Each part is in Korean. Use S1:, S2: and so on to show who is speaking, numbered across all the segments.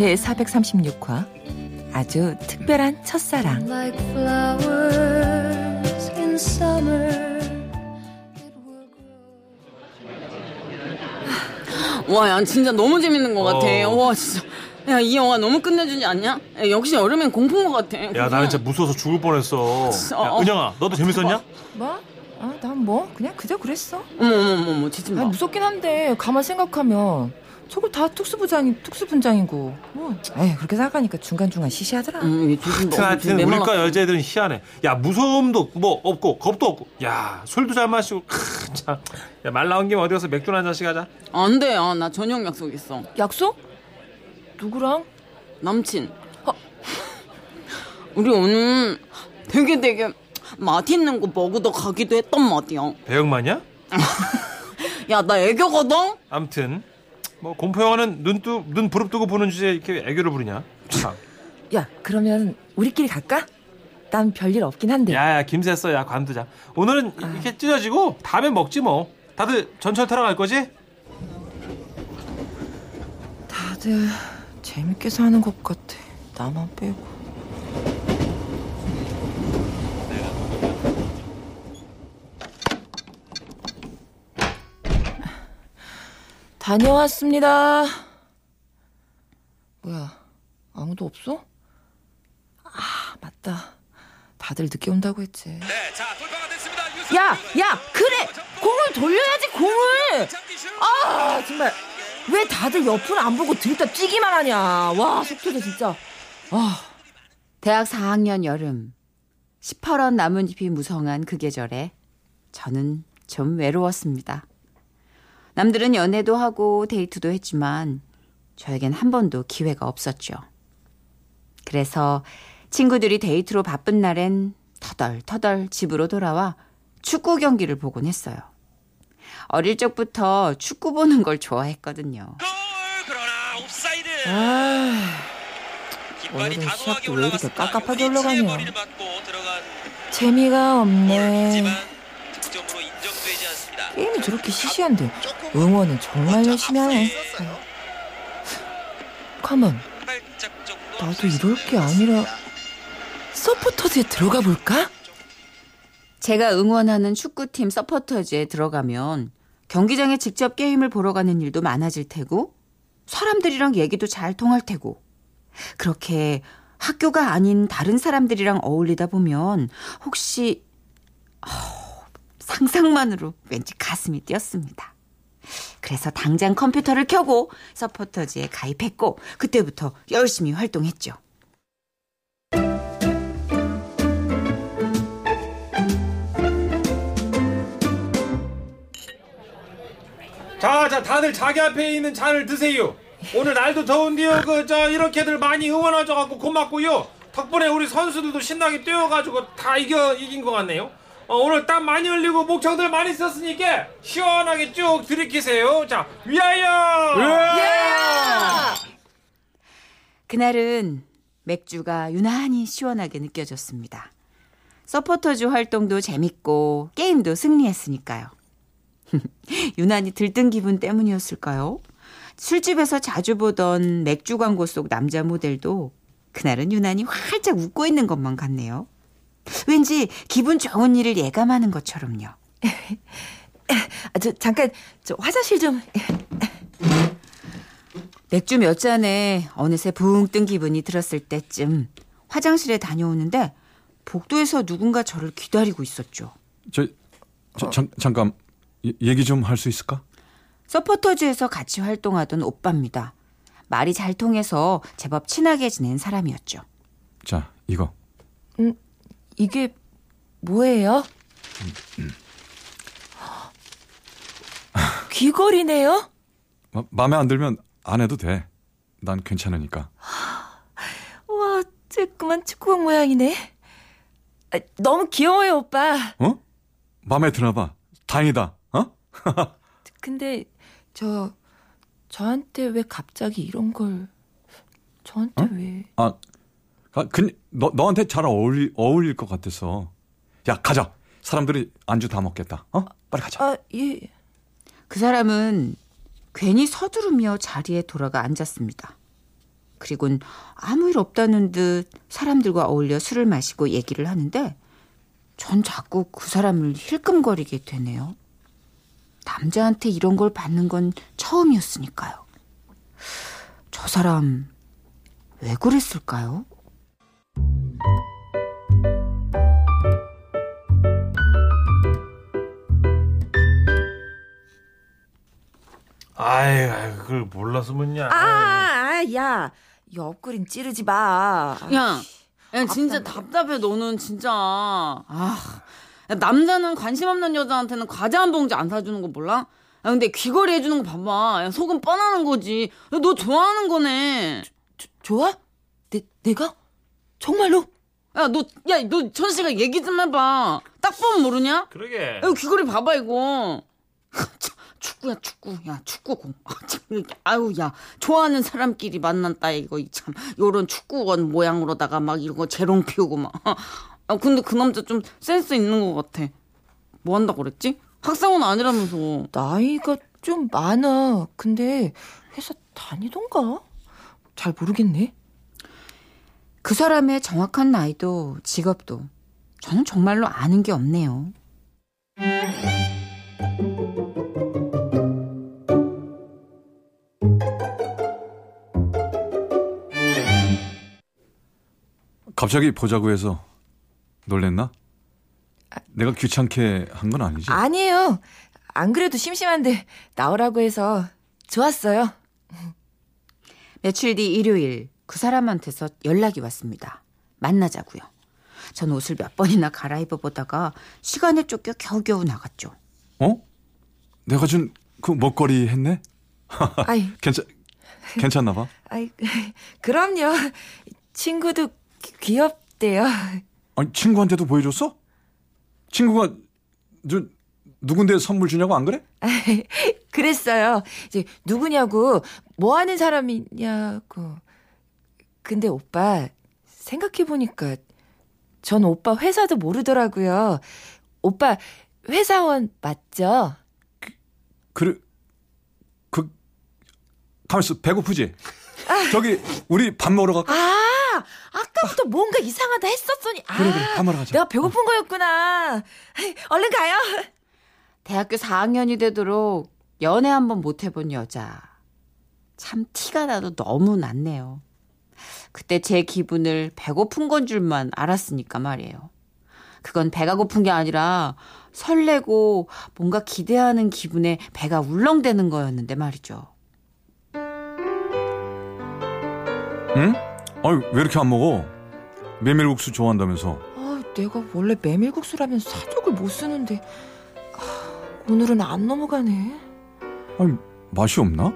S1: 제 436화 아주 특별한 첫사랑
S2: 와, 야, 진짜 너무 재밌는 것 같아.
S3: 어.
S2: 와, 진짜. 야, 이 영화 너무 끝내주지 않냐? 야, 역시 여름엔 공포인 것 같아.
S3: 야 나는 진짜 무서워서 죽을 뻔했어.
S2: 어,
S3: 야,
S2: 어.
S3: 은영아 너도 재밌었냐?
S1: 뭐? 아, 난 뭐 그냥 그저 그랬어
S2: 어머, 어머, 어머, 어머, 지지 마.
S1: 아, 무섭긴 한데 가만 생각하면 저걸 다 특수부장이 특수분장이고 뭐 에이 그렇게 생각하니까 중간중간 시시하더라
S2: 음, 지금
S3: 하여튼 우리과 여자애들은 희한해. 야 무서움도 뭐 없고 겁도 없고. 야 술도 잘 마시고. 크, 참. 야말 나온 김에 어디 가서 맥주 한 잔씩 하자.
S2: 안 돼, 아, 나 저녁 약속 있어.
S1: 약속? 누구랑?
S2: 남친. 어. 우리 오늘 되게 되게 맛있는 거 먹으러 가기도 했단 말이야.
S3: 배영만이야?
S2: 야, 나 애교거든?
S3: 암튼 뭐 공포 영화는 눈뜨 눈 부릅뜨고 보는 주제에 이렇게 애교를 부리냐? 참.
S1: 야 그러면 우리끼리 갈까? 난 별일 없긴 한데
S3: 야야 김새써 야 관두자. 오늘은 이렇게 찢어지고 다음에 먹지 뭐. 다들 전철 타러 갈 거지?
S1: 다들 재밌게 사는 것 같아 나만 빼고 다녀왔습니다 뭐야 아무도 없어? 아 맞다 다들 늦게 온다고 했지
S4: 네, 자 돌파가 됐습니다.
S1: 야, 야, 그래! 공을 돌려야지, 공을! 아, 정말. 왜 다들 옆을 안 보고 들다 뛰기만 하냐. 와, 속 터져, 진짜. 아,
S5: 대학 4학년 여름 18원 나뭇잎이 무성한 그 계절에 저는 좀 외로웠습니다. 남들은 연애도 하고 데이트도 했지만 저에겐 한 번도 기회가 없었죠. 그래서 친구들이 데이트로 바쁜 날엔 터덜터덜 집으로 돌아와 축구 경기를 보곤 했어요. 어릴 적부터 축구 보는 걸 좋아했거든요.
S4: 골 그러나 옵사이드.
S1: 아, 오늘은 시합도 왜 이렇게
S4: 올라갔습니다.
S1: 깝깝하게 올라가냐. 재미가 없네. 게임이 저렇게 시시한데 응원은 정말 열심히 하네. 가만, 나도 이럴 게 아니라 서포터즈에 들어가 볼까?
S5: 제가 응원하는 축구팀 서포터즈에 들어가면 경기장에 직접 게임을 보러 가는 일도 많아질 테고 사람들이랑 얘기도 잘 통할 테고 그렇게 학교가 아닌 다른 사람들이랑 어울리다 보면 혹시 어, 상상만으로 왠지 가슴이 뛰었습니다. 그래서 당장 컴퓨터를 켜고 서포터즈에 가입했고 그때부터 열심히 활동했죠.
S3: 자, 자, 다들 자기 앞에 있는 잔을 드세요. 오늘 날도 더운데요. 그 저 이렇게들 많이 응원해줘 갖고 고맙고요. 덕분에 우리 선수들도 신나게 뛰어가지고 다 이겨 이긴 것 같네요. 어, 오늘 땀 많이 흘리고 목청들 많이 썼으니까 시원하게 쭉 들이키세요. 자, 위하여!
S5: 그날은 맥주가 유난히 시원하게 느껴졌습니다. 서포터즈 활동도 재밌고 게임도 승리했으니까요. 유난히 들뜬 기분 때문이었을까요? 술집에서 자주 보던 맥주 광고 속 남자 모델도 그날은 유난히 활짝 웃고 있는 것만 같네요. 왠지 기분 좋은 일을 예감하는 것처럼요.
S1: 아, 저 잠깐 저 화장실 좀.
S5: 맥주 몇 잔에 어느새 붕 뜬 기분이 들었을 때쯤 화장실에 다녀오는데 복도에서 누군가 저를 기다리고 있었죠.
S6: 저, 저 잠, 잠깐 이- 얘기 좀 할 수 있을까?
S5: 서포터즈에서 같이 활동하던 오빠입니다. 말이 잘 통해서 제법 친하게 지낸 사람이었죠.
S6: 자, 이거
S1: 이게 뭐예요? 귀걸이네요?
S6: 마, 마음에 안 들면 안 해도 돼. 난 괜찮으니까.
S1: 슬그만 축구공 모양이네. 아, 너무 귀여워요, 오빠.
S6: 어? 마음에 드나 봐. 다행이다. 어?
S1: 근데 저 저한테 왜 갑자기 이런 걸 저한테 왜?
S6: 아, 아, 그, 너, 너한테 잘 어울리, 어울릴 것 같아서. 야, 가자. 사람들이 안주 다 먹겠다. 어? 빨리 가자.
S1: 아, 예.
S5: 그 사람은 괜히 서두르며 자리에 돌아가 앉았습니다. 그리곤 아무 일 없다는 듯 사람들과 어울려 술을 마시고 얘기를 하는데 전 자꾸 그 사람을 힐끔거리게 되네요. 남자한테 이런 걸 받는 건 처음이었으니까요. 저 사람 왜 그랬을까요?
S3: 아이, 아이 그걸 몰라서 묻냐.
S1: 아, 아, 야. 옆구림 찌르지 마.
S2: 야, 야 진짜 답답해 너는 진짜. 아, 야, 남자는 관심 없는 여자한테는 과자 한 봉지 안 사주는 거 몰라? 야, 근데 귀걸이 해주는 거 봐봐. 야, 속은 뻔하는 거지. 야, 너 좋아하는 거네.
S1: 좋아? 내 내가 정말로?
S2: 야, 너, 야, 너 천씨가 얘기 좀 해봐. 딱 보면 모르냐?
S3: 그러게.
S2: 야, 귀걸이 봐봐, 이거. 참, 축구야, 축구. 야, 축구공. 아, 참, 아유, 야, 좋아하는 사람끼리 만났다, 이거, 이 참. 요런 축구원 모양으로다가 막 이거 재롱 피우고 막. 아, 근데 그 남자 좀 센스 있는 것 같아. 뭐 한다고 그랬지? 학생은 아니라면서.
S1: 나이가 좀 많아. 근데 회사 다니던가? 잘 모르겠네.
S5: 그 사람의 정확한 나이도 직업도 저는 정말로 아는 게 없네요.
S6: 갑자기 보자고 해서 놀랬나? 내가 귀찮게 한 건 아니지?
S1: 아니에요. 안 그래도 심심한데 나오라고 해서 좋았어요.
S5: 며칠 뒤 일요일 그 사람한테서 연락이 왔습니다. 만나자고요. 전 옷을 몇 번이나 갈아입어 보다가 시간에 쫓겨 겨우겨우 나갔죠.
S6: 어? 내가 준 그 먹거리 했네?
S1: 아이,
S6: 괜찮, 괜찮나 봐.
S1: 아이, 그럼요. 친구도 귀- 귀엽대요.
S6: 아니, 친구한테도 보여줬어? 친구가, 저, 누군데 선물 주냐고 안 그래?
S1: 그랬어요. 이제 누구냐고, 뭐 하는 사람이냐고. 근데 오빠, 생각해보니까 전 오빠 회사도 모르더라고요. 오빠 회사원 맞죠?
S6: 그래, 그, 가만있어. 배고프지? 저기, 우리 밥 먹으러 갈까?
S1: 아, 아까부터 뭔가 이상하다 했었더니. 아,
S6: 그래, 그래. 밥 먹으러 가자.
S1: 내가 배고픈 거였구나. 얼른 가요.
S5: 대학교 4학년이 되도록 연애 한번 못 해본 여자. 참 티가 나도 너무 났네요. 그때 제 기분을 배고픈 건 줄만 알았으니까 말이에요. 그건 배가 고픈 게 아니라 설레고 뭔가 기대하는 기분에 배가 울렁대는 거였는데 말이죠.
S6: 응? 아유, 왜 이렇게 안 먹어? 메밀국수 좋아한다면서.
S1: 아, 내가 원래 메밀국수라면 사족을 못 쓰는데. 아, 오늘은 안 넘어가네.
S6: 아니, 맛이 없나?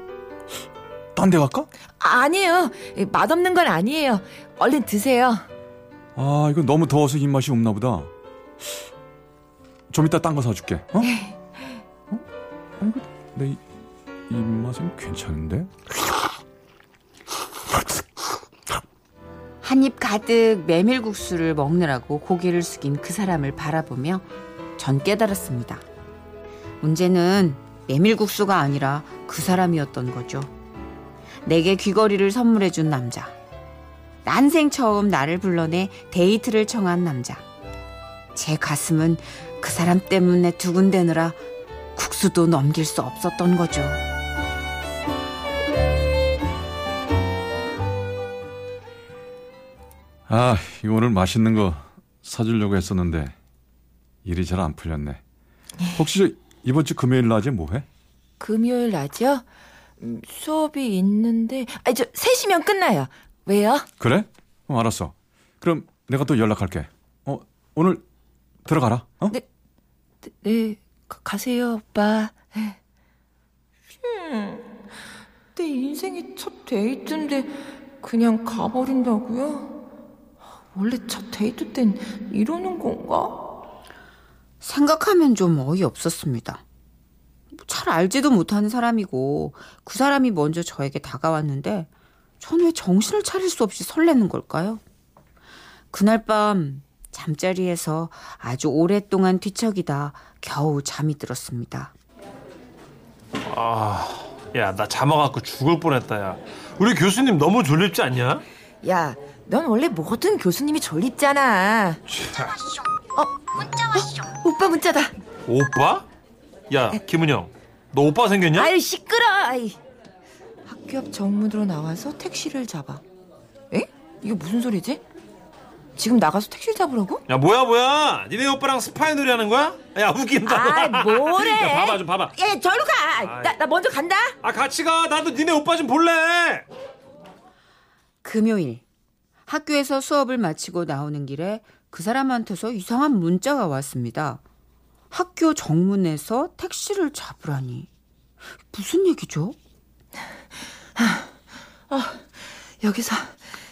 S6: 딴 데 갈까?
S1: 아, 아니에요. 맛없는 건 아니에요. 얼른 드세요.
S6: 아, 이거 너무 더워서 입맛이 없나 보다. 좀 이따 딴 거 사줄게. 어? 어? 어, 이거 내 이- 입맛은 괜찮은데?
S5: 한 입 가득 메밀국수를 먹느라고 고개를 숙인 그 사람을 바라보며 전 깨달았습니다. 문제는 메밀국수가 아니라 그 사람이었던 거죠. 내게 귀걸이를 선물해준 남자. 난생 처음 나를 불러내 데이트를 청한 남자. 제 가슴은 그 사람 때문에 두근대느라 국수도 넘길 수 없었던 거죠.
S6: 아, 이거 오늘 맛있는 거 사주려고 했었는데 일이 잘 안 풀렸네. 혹시 저 이번 주 금요일 낮에 뭐 해?
S1: 금요일 낮이요? 음, 수업이 있는데, 아, 저, 3시면 끝나요. 왜요?
S6: 그래? 어, 알았어. 그럼 내가 또 연락할게. 어, 오늘 들어가라. 어?
S1: 네. 네, 가, 가세요, 오빠. 네. 음, 내 인생의 첫 데이트인데, 그냥 가버린다고요? 원래 첫 데이트 땐 이러는 건가?
S5: 생각하면 좀 어이없었습니다. 잘 알지도 못하는 사람이고 그 사람이 먼저 저에게 다가왔는데 전왜 정신을 차릴 수 없이 설레는 걸까요? 그날 밤 잠자리에서 아주 오랫동안 뒤척이다 겨우 잠이 들었습니다.
S3: 야나 잠아갖고 죽을 뻔했다 야 우리 교수님 너무 졸립지 않냐?
S1: 야, 넌 원래 뭐든 교수님이 졸립잖아. 어, 문자 왔어. 오빠 문자다.
S3: 오빠? 야 김은영 너 오빠 생겼냐?
S1: 아유 시끄러. 아이. 학교 앞 정문으로 나와서 택시를 잡아. 에? 이게 무슨 소리지? 지금 나가서 택시를 잡으라고?
S3: 야 뭐야 뭐야 니네 오빠랑 스파이 놀이 하는 거야? 야 웃긴다
S1: 아, 뭐래?
S3: 야 봐봐 좀 봐봐
S1: 예, 저리로 가. 나, 나 먼저 간다.
S3: 아 같이 가 나도 니네 오빠 좀 볼래
S5: 금요일 학교에서 수업을 마치고 나오는 길에 그 사람한테서 이상한 문자가 왔습니다. 학교 정문에서 택시를 잡으라니. 무슨 얘기죠?
S1: 여기서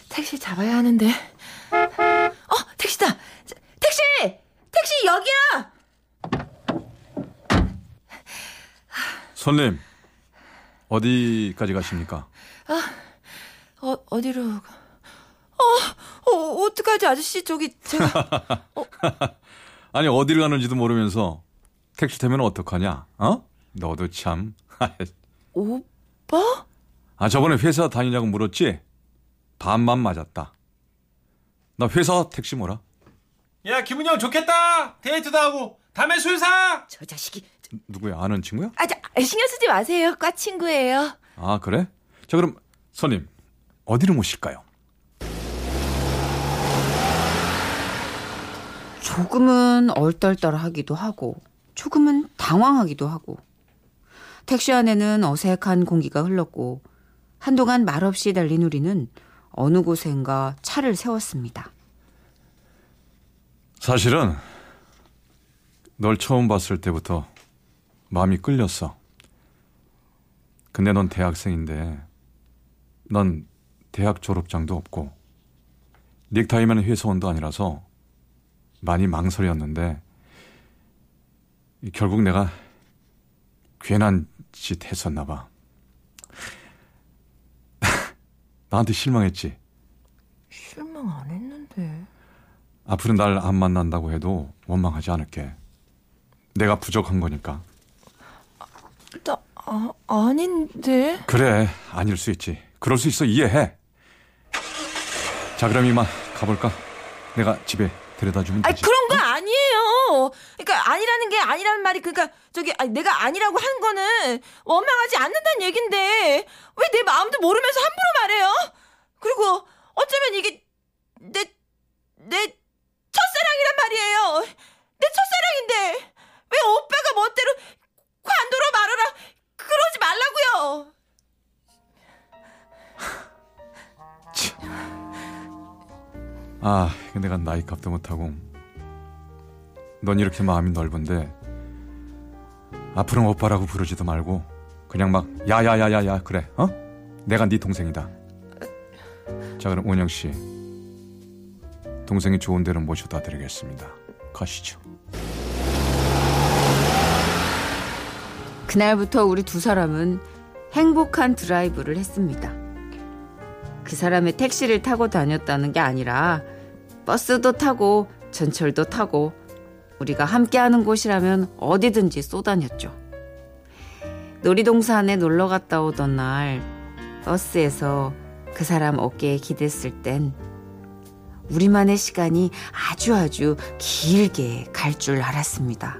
S1: 택시 잡아야 하는데. 어, 택시다. 자, 택시! 택시 여기야!
S6: 손님, 어디까지 가십니까?
S1: 어, 어디로 가? 어, 어, 어떡하지, 아저씨. 저기, 제가.
S6: 아니, 어디를 가는지도 모르면서 택시 타면 어떡하냐? 어? 너도 참.
S1: 오빠?
S6: 아, 저번에 회사 다니냐고 물었지? 반만 맞았다. 나 회사 택시 뭐라?
S3: 야 김은영 좋겠다 데이트도 하고 다음에 술 사
S1: 저 자식이.
S6: 누구야? 아는 친구야?
S1: 아, 자, 신경 쓰지 마세요. 과 친구예요.
S6: 아, 그래? 자, 그럼 손님, 어디로 모실까요?
S5: 조금은 얼떨떨하기도 하고 조금은 당황하기도 하고 택시 안에는 어색한 공기가 흘렀고 한동안 말없이 달린 우리는 어느 곳엔가 차를 세웠습니다.
S6: 사실은 널 처음 봤을 때부터 마음이 끌렸어. 근데 넌 대학생인데 넌 대학 졸업장도 없고 넥타이만 회사원도 아니라서 많이 망설였는데 결국 내가 괜한 짓 했었나 봐. 나한테 실망했지.
S1: 실망 안 했는데.
S6: 앞으로 날 안 만난다고 해도 원망하지 않을게. 내가 부족한 거니까.
S1: 나, 아, 아닌데.
S6: 그래, 아닐 수 있지. 그럴 수 있어, 이해해. 자, 그럼 이만 가볼까? 내가 집에 데려다 주면
S1: 아니. 그런 거 아니에요. 그러니까 아니라는 게 아니라는 말이 그러니까 저기 아니, 내가 아니라고 한 거는 원망하지 않는다는 얘긴데 왜 내 마음도 모르면서 함부로 말해요? 그리고 어쩌면 이게 내 내 첫사랑이란 말이에요. 내 첫사랑인데 왜 오빠가 멋대로 관둬로 말하라 그러지 말라고요.
S6: 아, 내가 나이 값도 못하고. 넌 이렇게 마음이 넓은데, 앞으로는 오빠라고 부르지도 말고, 그냥 막, 야 야 야 야 야, 그래, 어? 내가 네 동생이다. 자, 그럼 은영 씨. 동생이 좋은 데로 모셔다 드리겠습니다. 가시죠.
S5: 그날부터 우리 두 사람은 행복한 드라이브를 했습니다. 그 사람의 택시를 타고 다녔다는 게 아니라 버스도 타고 전철도 타고 우리가 함께하는 곳이라면 어디든지 쏘다녔죠. 놀이동산에 놀러 갔다 오던 날 버스에서 그 사람 어깨에 기댔을 땐 우리만의 시간이 아주 아주 길게 갈 줄 알았습니다.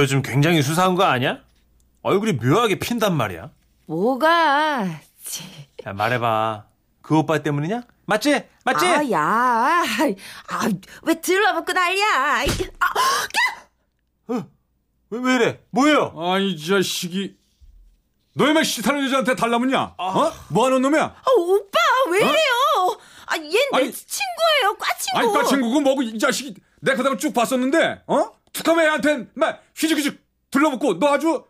S3: 요즘 굉장히 수사한 거 아니야? 얼굴이 묘하게 핀단 말이야
S1: 뭐가?
S3: 야 말해봐 그 오빠 때문이냐? 맞지? 맞지?
S1: 아, 야. 아, 왜 들러붙고 난리야? 아,
S3: 왜, 왜 이래? 뭐예요?
S6: 아, 이 자식이. 말 싫다는 여자한테 달라붙냐? 어? 뭐 하는 놈이야?
S1: 아, 오빠, 왜 이래요? 아, 얘는 내
S6: 아니,
S1: 친구예요, 과 친구.
S6: 아니, 까 친구고 뭐고, 이 자식이. 내가 그다음 쭉 봤었는데 어? 애한텐 막 휘죽휘죽 둘러붙고 너 아주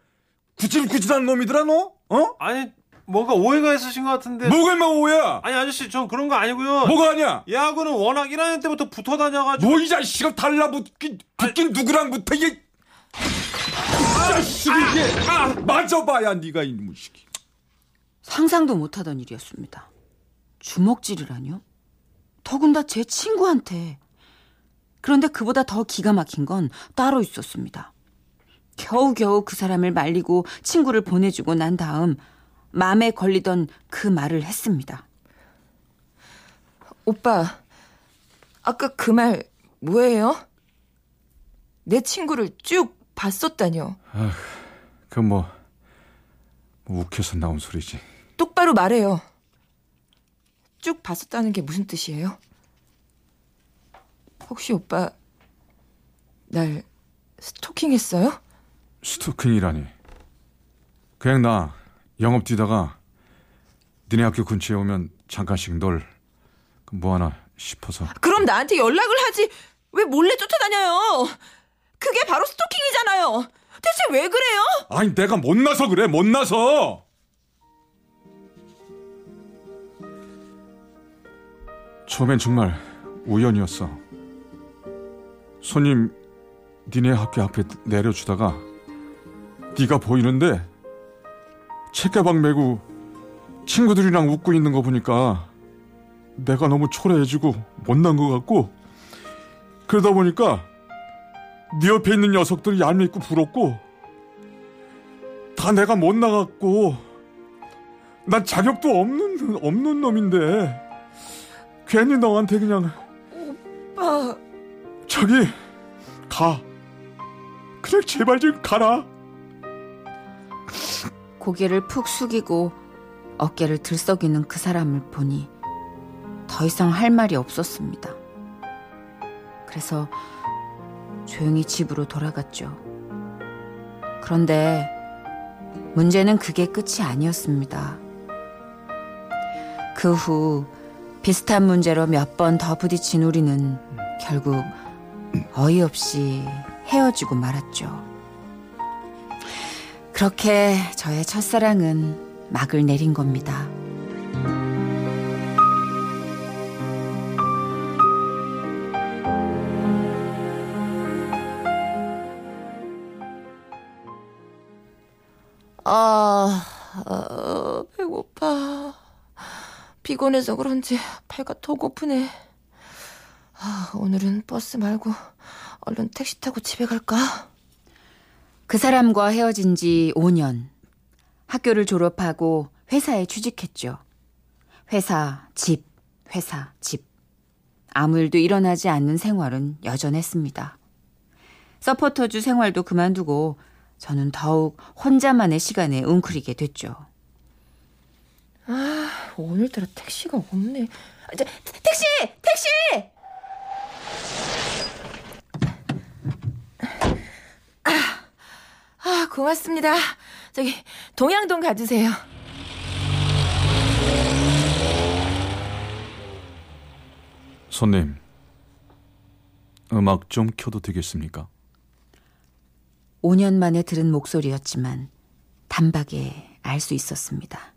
S6: 구질구질한 놈이더라 너? 어?
S3: 아니 뭔가 오해가 있으신 것 같은데.
S6: 뭐가 임마 오해야?
S3: 아니 아저씨 전 그런 거 아니고요.
S6: 뭐가 아니야?
S3: 얘하고는 워낙 1학년 때부터 붙어 다녀가지고.
S6: 뭐이 자식아 달라붙긴 붙긴 누구랑 붙어 이게 이 자식이 이게 아 맞아봐야 네가 이놈의 새끼.
S5: 상상도 못하던 일이었습니다. 주먹질이라뇨? 더군다 제 친구한테. 그런데 그보다 더 기가 막힌 건 따로 있었습니다. 겨우겨우 그 사람을 말리고 친구를 보내주고 난 다음 마음에 걸리던 그 말을 했습니다.
S1: 오빠, 아까 그 말 뭐예요? 내 친구를 쭉 봤었다뇨.
S6: 그뭐 뭐 욱해서 나온 소리지.
S1: 똑바로 말해요. 쭉 봤었다는 게 무슨 뜻이에요? 혹시 오빠 날 스토킹했어요?
S6: 스토킹이라니. 그냥 나 영업 뛰다가 니네 학교 근처에 오면 잠깐씩 널 뭐 하나 싶어서
S1: 그럼 나한테 연락을 하지 왜 몰래 쫓아다녀요? 그게 바로 스토킹이잖아요. 대체 왜 그래요?
S6: 아니 내가 못나서 그래 못나서 처음엔 정말 우연이었어 손님 니네 학교 앞에 내려주다가 네가 보이는데 책가방 메고 친구들이랑 웃고 있는 거 보니까 내가 너무 초라해지고 못난 것 같고 그러다 보니까 네 옆에 있는 녀석들이 얄밉고 부럽고 다 내가 못 나갔고 난 자격도 없는 없는 놈인데 괜히 너한테 그냥
S1: 오빠,
S6: 저기 가 그냥 제발 좀 가라
S5: 고개를 푹 숙이고 어깨를 들썩이는 그 사람을 보니 더 이상 할 말이 없었습니다. 그래서 조용히 집으로 돌아갔죠. 그런데 문제는 그게 끝이 아니었습니다. 그 후 비슷한 문제로 몇 번 더 부딪힌 우리는 결국 어이없이 헤어지고 말았죠. 그렇게 저의 첫사랑은 막을 내린 겁니다.
S1: 아, 아, 배고파. 피곤해서 그런지 배가 더 고프네. 아, 오늘은 버스 말고 얼른 택시 타고 집에 갈까?
S5: 그 사람과 헤어진 지 5년. 학교를 졸업하고 회사에 취직했죠. 회사, 집, 회사, 집. 아무 일도 일어나지 않는 생활은 여전했습니다. 서포터즈 생활도 그만두고 저는 더욱 혼자만의 시간에 웅크리게 됐죠.
S1: 아, 오늘따라 택시가 없네. 아, 저, 택시! 택시! 아, 고맙습니다. 저기, 동양동 가주세요.
S6: 손님 음악 좀 켜도 되겠습니까?
S5: 5년 만에 들은 목소리였지만 단박에 알 수 있었습니다.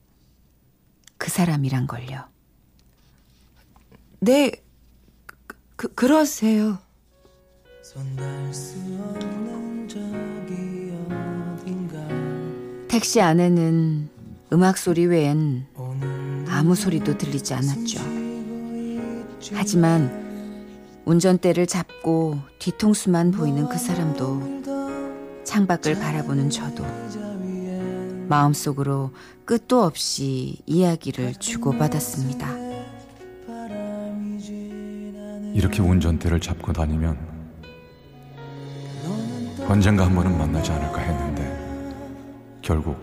S5: 그 사람이란 걸요.
S1: 네, 그, 그러세요.
S5: 택시 안에는 음악 소리 외엔 아무 소리도 들리지 않았죠. 하지만 운전대를 잡고 뒤통수만 보이는 그 사람도 창밖을 바라보는 저도 마음속으로 끝도 없이 이야기를 주고받았습니다.
S6: 이렇게 운전대를 잡고 다니면 언젠가 한 번은 만나지 않을까 했는데 결국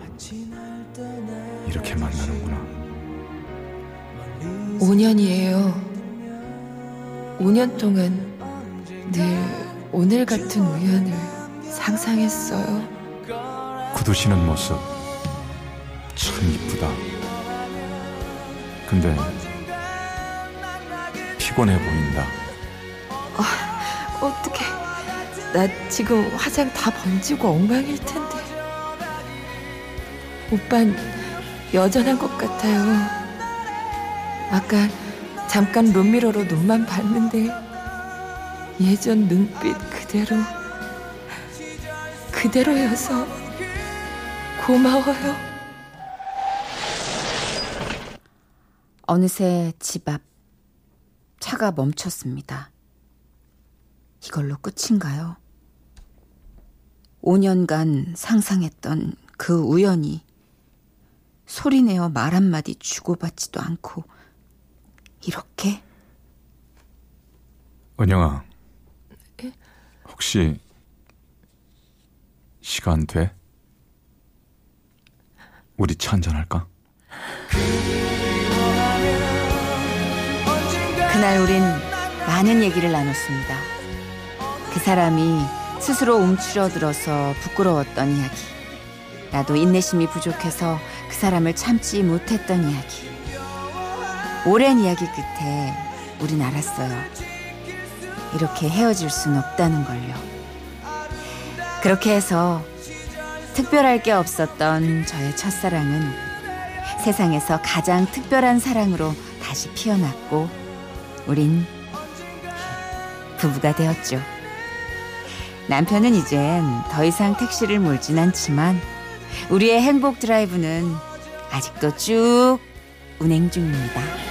S6: 이렇게 만나는구나.
S1: 5년이에요. 5년 동안 늘 오늘 같은 우연을 상상했어요.
S6: 굳으시는 모습 참 이쁘다. 근데 피곤해 보인다.
S1: 어떻게 나 지금 화장 다 번지고 엉망일 텐데 오빤 여전한 것 같아요 아까 잠깐 룸미러로 눈만 봤는데 예전 눈빛 그대로 그대로여서 고마워요
S5: 어느새 집 앞 차가 멈췄습니다. 이걸로 끝인가요? 5년간 상상했던 그 우연이 소리내어 말 한마디 주고받지도 않고 이렇게
S6: 은영아. 혹시 시간 돼? 우리 차 한잔 할까?
S5: 그날 우린 많은 얘기를 나눴습니다. 그 사람이 스스로 움츠러들어서 부끄러웠던 이야기. 나도 인내심이 부족해서 그 사람을 참지 못했던 이야기. 오랜 이야기 끝에 우린 알았어요. 이렇게 헤어질 순 없다는 걸요. 그렇게 해서 특별할 게 없었던 저의 첫사랑은 세상에서 가장 특별한 사랑으로 다시 피어났고 우린 부부가 되었죠. 남편은 이젠 더 이상 택시를 몰진 않지만 우리의 행복 드라이브는 아직도 쭉 운행 중입니다.